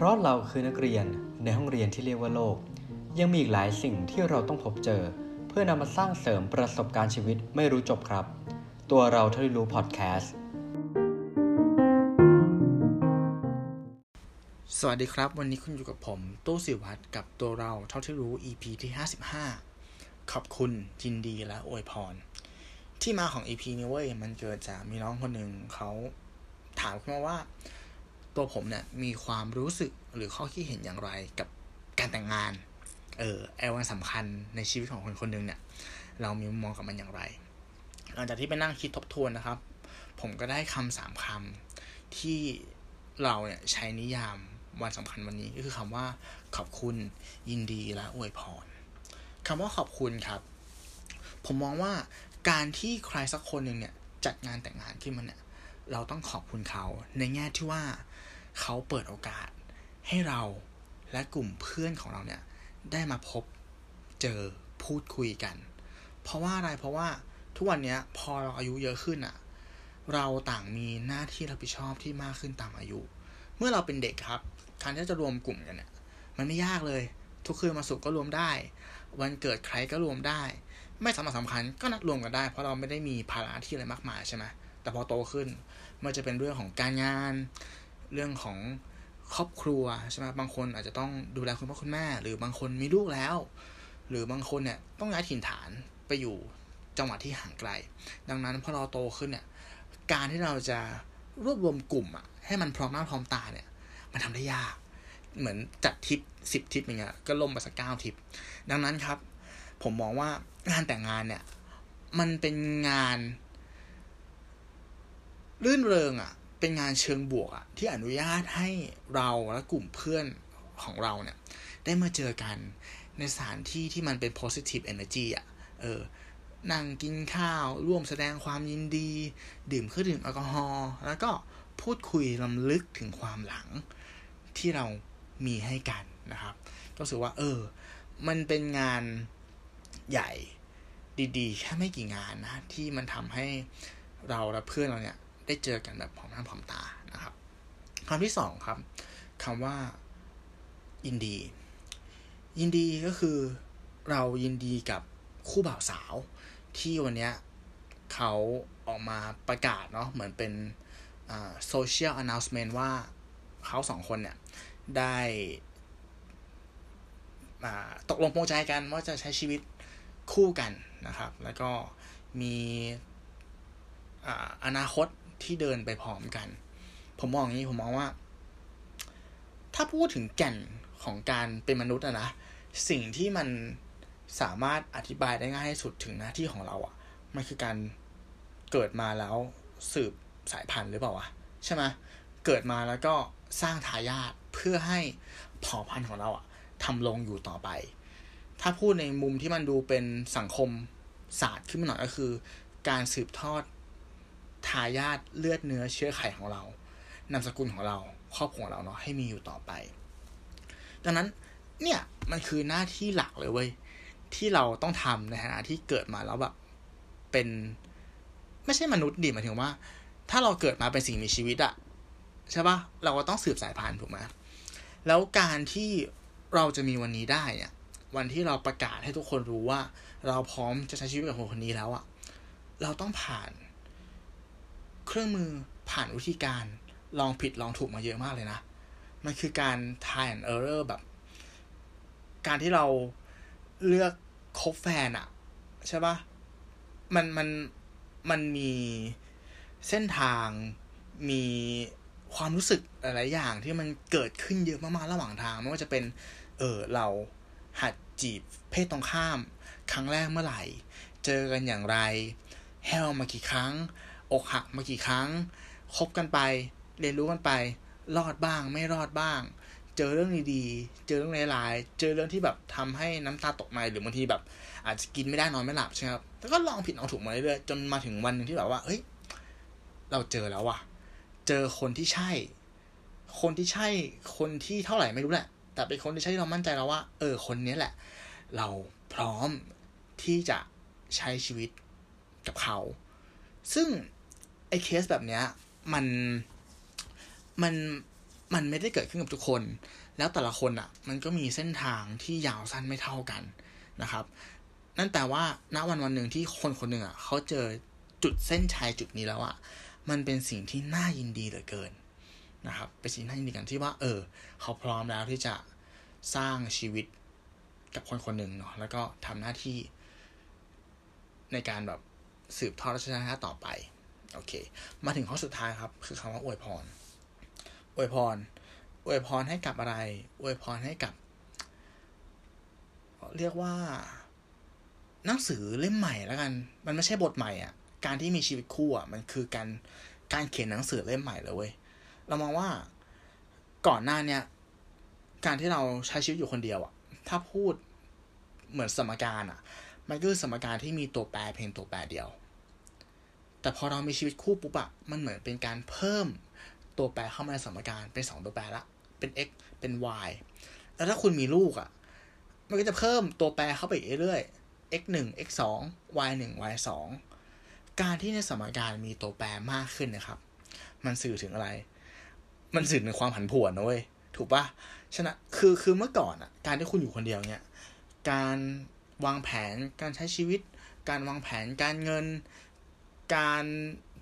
เพราะเราคือนักเรียนในห้องเรียนที่เรียกว่าโลก ยังมีอีกหลายสิ่งที่เราต้องพบเจอ เพื่อนำมาสร้างเสริมประสบการณ์ชีวิตไม่รู้จบครับ ตัวเราเท่าที่รู้พอดแคสต์สวัสดีครับ วันนี้คุณอยู่กับผม ตู้สิวัตรกับตัวเราเท่าที่รู้ EP ที่ 55 ขอบคุณยินดีและอวยพร ที่มาของ EP นี้เว้ยมันเกิดจากมีน้องคนหนึ่งเขาถามขึ้นมาว่า ตัวผมเนี่ยมีความรู้สึกหรือข้อคิดเห็นอย่างไรกับการแต่งงาน เออไอวันสำคัญในชีวิตของคนคนหนึ่งเนี่ย เรามีมุมมองกับมันอย่างไร หลังจากที่ไปนั่งคิดทบทวนนะครับ ผมก็ได้คำสามคำที่เราเนี่ยใช้นิยามวันสำคัญวันนี้ก็คือคำว่าขอบคุณยินดีและอวยพรคำว่าขอบคุณครับ ผมมองว่าการที่ใครสักคนหนึ่งเนี่ยจัดงานแต่งงานขึ้นมาเนี่ยเราต้องขอบคุณเขาในแง่ที่ว่า เขาเปิดโอกาสให้เราและกลุ่มเพื่อนของเราเนี่ย ได้มาพบเจอพูดคุยกัน เพราะว่าอะไรเพราะว่าทุกวันนี้พอเราอายุเยอะขึ้นอะเราต่างมีหน้าที่รับผิดชอบที่มากขึ้นตามอายุ เมื่อเราเป็นเด็กครับการที่จะรวมกลุ่มกันเนี่ยมันไม่ยากเลย ทุกคืนมาสุขก็รวมได้ วันเกิดใครก็รวมได้ ไม่สำคัญสำคัญก็นัดรวมกันได้ เพราะเราไม่ได้มีภาระที่อะไรมากมายใช่ไหมแต่พอโตขึ้นมันจะเป็นเรื่องของการงาน เรื่องของครอบครัวใช่ไหมบางคนอาจจะต้องดูแลคุณพ่อคุณแม่ หรือบางคนมีลูกแล้ว หรือบางคนเนี่ยต้องย้ายถิ่นฐานไปอยู่จังหวัดที่ห่างไกล ดังนั้นพอเราโตขึ้นเนี่ยการที่เราจะรวบรวมกลุ่มอะให้มันพร้อมหน้าพร้อมตาเนี่ย มันทำได้ยาก เหมือนจัดทิปสิบทิปอย่างเงี้ยก็ล่มไปสักเก้าทิป ดังนั้นครับ ผมมองว่างานแต่งงานเนี่ย มันเป็นงาน รื่นเริงอะ่ะ เป็นงานเชิงบวกอะที่อนุญาตให้เราและกลุ่มเพื่อนของเราเนี่ย ได้มาเจอกันในสถานที่ที่มันเป็น positive energy อะเออนั่งกินข้าวร่วมแสดงความยินดี ดื่มเครื่องดื่มแอลกอฮอล์แล้วก็พูดคุยลำลึกถึงความหลังที่เรามีให้กันนะครับ ก็รู้สึกว่า เออ มันเป็นงานใหญ่ดีๆ แค่ไม่กี่งานนะ ที่มันทำให้เราและเพื่อนเราเนี่ย ได้เจอกันแบบพร้อมหน้าพร้อมตานะครับคำที่สองครับคำว่ายินดี ยินดีก็คือเรายินดีกับคู่บ่าวสาว ที่วันนี้เขาออกมาประกาศเนาะเหมือนเป็นโซเชียลอนาวส์เมนต์ว่าเขาสองคนเนี่ย ได้ตกลงปรงใจกันว่าจะใช้ชีวิตคู่กันนะครับ แล้วก็มีอนาคต ที่เดินไปพร้อมกัน ผมมองอย่างนี้ผมมองว่า ถ้าพูดถึงแก่นของการเป็นมนุษย์อะนะสิ่งที่มันสามารถอธิบายได้ง่ายที่สุดถึงหน้าที่ของเราอะมันคือการเกิดมาแล้วสืบสายพันธุ์หรือเปล่าวะใช่ไหมเกิดมาแล้วก็สร้างทายาทเพื่อให้เผ่าพันธุ์ของเราอะทำลงอยู่ต่อไป ถ้าพูดในมุมที่มันดูเป็นสังคมศาสตร์ขึ้นมาหน่อยก็คือ การสืบทอด ทายาทเลือดเนื้อเชื้อไขของเรา นามสกุลของเรา ครอบครัวของเราเนาะให้มีอยู่ต่อไป ดังนั้นเนี่ยมันคือหน้าที่หลักเลยเว้ยที่เราต้องทำในฐานะที่เกิดมาแล้วแบบเป็นไม่ใช่มนุษย์ดิหมายถึงว่า ถ้าเราเกิดมาเป็นสิ่งมีชีวิตอะใช่ปะเราก็ต้องสืบสายพันธุ์ถูกไหมแล้วการที่เราจะมีวันนี้ได้เนี่ยวันที่เราประกาศให้ทุกคนรู้ว่า เราพร้อมจะใช้ชีวิตกับคนคนนี้แล้วอะเราต้องผ่าน เครื่องมือผ่านวิธีการลองผิดลองถูกมาเยอะมากเลยนะ มันคือการ try and error แบบ การที่เราเลือกคบแฟนอะใช่ปะมันมันมันมีเส้นทางมีความรู้สึกหลายอย่างที่มันเกิดขึ้นเยอะมาก ๆ ระหว่างทาง ไม่ว่าจะเป็น เออเราหัดจีบเพศตรงข้าม ครั้งแรกเมื่อไหร่ เจอกันอย่างไร แฮลมากี่ครั้ง อกหักมากี่ครั้ง คบกันไป เรียนรู้กันไป รอดบ้างไม่รอดบ้าง เจอเรื่องดีๆ เจอเรื่องร้ายๆ เจอเรื่องที่แบบทำให้น้ำตาตกในหรือบางทีแบบ อาจจะกินไม่ได้นอนไม่หลับใช่ไหมครับแล้วก็ลองผิดลองถูกมาเรื่อยๆจนมาถึงวันหนึ่งที่แบบว่า เฮ้ย เราเจอแล้วว่ะ เจอคนที่ใช่ คนที่ใช่ คนที่เท่าไหร่ไม่รู้แหละ แต่เป็นคนที่ใช่ที่เรามั่นใจแล้วว่า เออ คนนี้แหละ เราพร้อมที่จะใช้ชีวิตกับเขา ซึ่ง ไอ้เคสแบบเนี้ย มันมันมันไม่ได้เกิดขึ้นกับทุกคน แล้วแต่ละคนอะ่ะ มันก็มีเส้นทางที่ยาวสั้นไม่เท่ากันนะครับ นั่นแปลว่าณวันวันหนึ่งที่คนคนหนึ่งอะ่ะเขาเจอจุดเส้นชัยจุดนี้แล้วอะ่ะ มันเป็นสิ่งที่น่ายินดีเหลือเกินนะครับ เป็นสิ่งน่ายินดีกันที่ว่า เออ เขาพร้อมแล้วที่จะสร้างชีวิตกับคนคนหนึ่งเนาะ แล้วก็ทำหน้าที่ในการแบบสืบทอดราชการต่อไป โอเค มาถึงข้อสุดท้ายครับ คือคำว่าอวยพร อวยพร อวยพรให้กับอะไร อวยพรให้กับ เรียกว่า หนังสือเล่มใหม่แล้วกัน มันไม่ใช่บทใหม่อะ การที่มีชีวิตคู่อะ มันคือการ การเขียนหนังสือเล่มใหม่เลยเว้ย เรามองว่า ก่อนหน้าเนี้ย การที่เราใช้ชีวิตอยู่คนเดียวอะ ถ้าพูดเหมือนสมการอะ มันคือสมการที่มีตัวแปรเพียงตัวแปรเดียว แต่พอเรามีชีวิตคู่ปุ๊บอะมันเหมือนเป็นการเพิ่มตัวแปรเข้ามาในสมการเป็นสองตัวแปรละ เป็น x เป็น y แล้วถ้าคุณมีลูกอะ่ะมันก็จะเพิ่มตัวแปรเข้าไปเรื่อย x หนึ่ง x สอง y หนึ่ง y สองการที่ในสมการมีตัวแปรมากขึ้นนะครับ มันสื่อถึงอะไร มันสื่อถึงความผันผวนนะเว้ย ถูกปะฉะนั้นคือ คือเมื่อก่อนอะการที่คุณอยู่คนเดียวเนี่ย การวางแผน การใช้ชีวิต การวางแผน การเงิน การ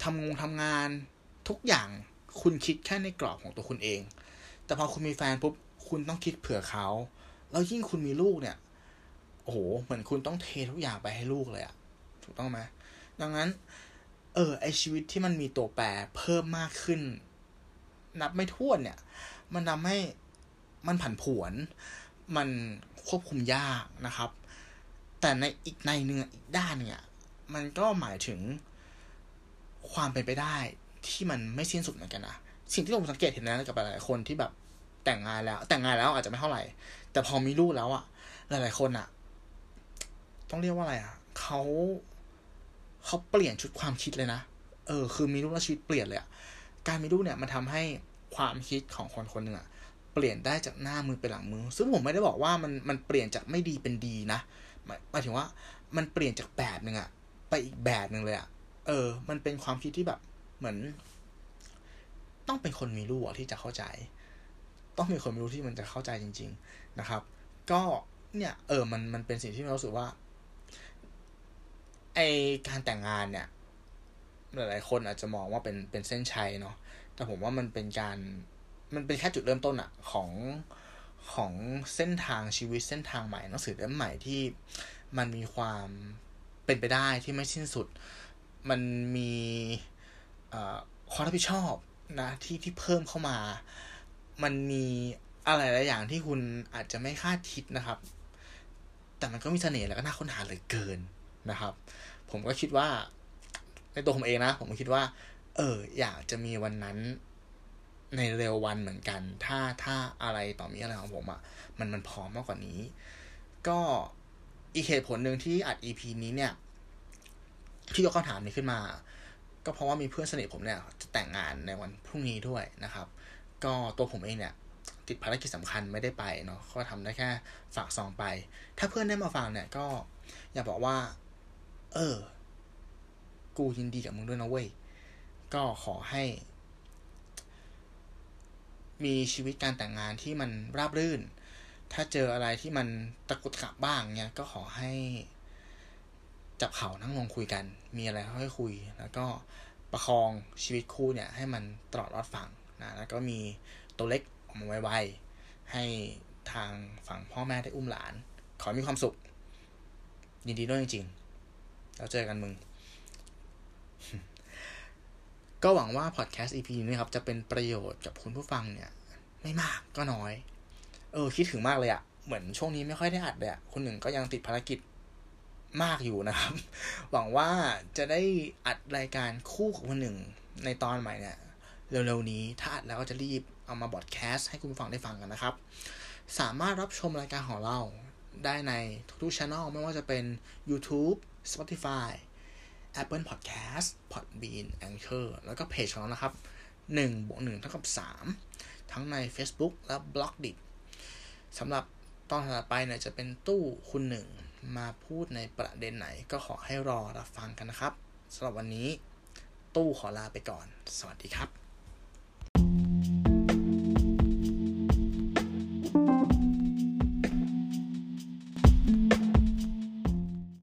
ทำงงทำงานทุกอย่างคุณคิดแค่ในกรอบของตัวคุณเอง แต่พอคุณมีแฟนปุ๊บคุณต้องคิดเผื่อเขา แล้วยิ่งคุณมีลูกเนี่ย โอ้โห เหมือนคุณต้องเททุกอย่างไปให้ลูกเลยอะถูกต้องไหมดังนั้น เออ ไอชีวิตที่มันมีตัวแปรเพิ่มมากขึ้น นับไม่ถ้วนเนี่ย มันทำให้มันผันผวน มันควบคุมยากนะครับ แต่ในอีกในเนื้ออีกด้านเนี่ย มันก็หมายถึง ความเป็นไปได้ที่มันไม่สิ้นสุดเหมือนกันนะสิ่งที่ผมสังเกตเห็นนะกับหลายคนที่แบบแต่งงานแล้ว แต่งงานแล้วอาจจะไม่เท่าไหร่ แต่พอมีลูกแล้วอะหลายๆคนอะต้องเรียกว่าอะไรอะเขาเขาเปลี่ยนชุดความคิดเลยนะเออ คือมีลูกแล้วชีวิตเปลี่ยนเลยอะการมีลูกเนี่ยมันทำให้ความคิดของคนคนหนึ่งอะเปลี่ยนได้จากหน้ามือไปหลังมือ ซึ่งผมไม่ได้บอกว่ามันมันเปลี่ยนจากไม่ดีเป็นดีนะหมายถึงว่ามันเปลี่ยนจากแบบหนึ่งอะไปอีกแบบหนึ่งเลยอะ เออ มันเป็นความคิดที่แบบ เหมือน ต้องเป็นคนมีลูกที่จะเข้าใจ ต้องมีคนมีลูกที่มันจะเข้าใจจริง ๆนะครับ ก็เนี่ย เออ มันมันเป็นสิ่งที่เรารู้สึกว่าไอการแต่งงานเนี่ย หลายๆคนอาจจะมองว่าเป็นเป็นเส้นชัยเนาะแต่ผมว่ามันเป็นการมันเป็นแค่จุดเริ่มต้นอะของของเส้นทางชีวิตเส้นทางใหม่หนังสือเล่มใหม่ที่มันมีความเป็นไปได้ที่ไม่สิ้นสุด มันมีความรับผิดชอบนะที่ที่เพิ่มเข้ามา มันมีอะไรหลายอย่างที่คุณอาจจะไม่คาดคิดนะครับ แต่มันก็มีเสน่ห์แล้วก็น่าค้นหาเหลือเกินนะครับ ผมก็คิดว่าในตัวผมเองนะ ผมก็คิดว่า เออ อยากจะมีวันนั้นในเร็ววันเหมือนกัน ถ้าถ้าอะไรต่อมีอะไรของผมอะ่ะ มันมันพร้อมมากกว่านี้ ก็อีกเหตุผลหนึ่งที่อัด EP นี้เนี่ย ที่ยกคำถามนี้ขึ้นมา ก็เพราะว่ามีเพื่อนสนิทผมเนี่ยจะแต่งงานในวันพรุ่งนี้ด้วยนะครับ ก็ตัวผมเองเนี่ยติดภารกิจสำคัญไม่ได้ไปเนาะก็ทำได้แค่ฝากซองไป ถ้าเพื่อนได้มาฟังเนี่ยก็ อย่าบอกว่า เออ กูยินดีกับมึงด้วยนะเว้ย ก็ขอให้ มีชีวิตการแต่งงานที่มันราบรื่น ถ้าเจออะไรที่มันตะกุดขับบ้างเนี่ยก็ขอให้ จับเขานั่งลงคุยกัน มีอะไรค่อยคุย แล้วก็ประคองชีวิตคู่เนี่ยให้มันตลอดรอดฝั่งนะแล้วก็มีตัวเล็กออกมาไวๆให้ทางฝั่งพ่อแม่ได้อุ้มหลาน ขอมีความสุข ยินดีด้วยจริงๆแล้วเจอกันมึง ก็หวังว่าพอดแคสต์ EP นี้ครับ จะเป็นประโยชน์กับคุณผู้ฟังเนี่ย ไม่มากก็น้อย เออ คิดถึงมากเลยอะเหมือนช่วงนี้ไม่ค่อยได้อัดเลยอะคุณหนึ่งก็ยังติดภารกิจ มากอยู่นะครับ หวังว่าจะได้อัดรายการคู่กับคนหนึ่งในตอนใหม่เนี่ยเร็วๆนี้ถ้าอัดแล้วก็จะรีบเอามาบอดแคสต์ให้คุณผู้ฟังได้ฟังกันนะครับ สามารถรับชมรายการของเราได้ในทุกๆช่องไม่ว่าจะเป็น YouTube Spotify Apple Podcast Podbean Anchor แล้วก็เพจของเรานะครับ1บวก1เท่ากับ 3 ทั้งใน Facebook และ b l o g d i t สำหรับตอนถัดไปเนี่ยจะเป็นตู้คุณหนึ่ง มาพูดในประเด็นไหนก็ขอให้รอรับฟังกันนะครับสำหรับวันนี้ตู้ขอลาไปก่อน สวัสดีครับ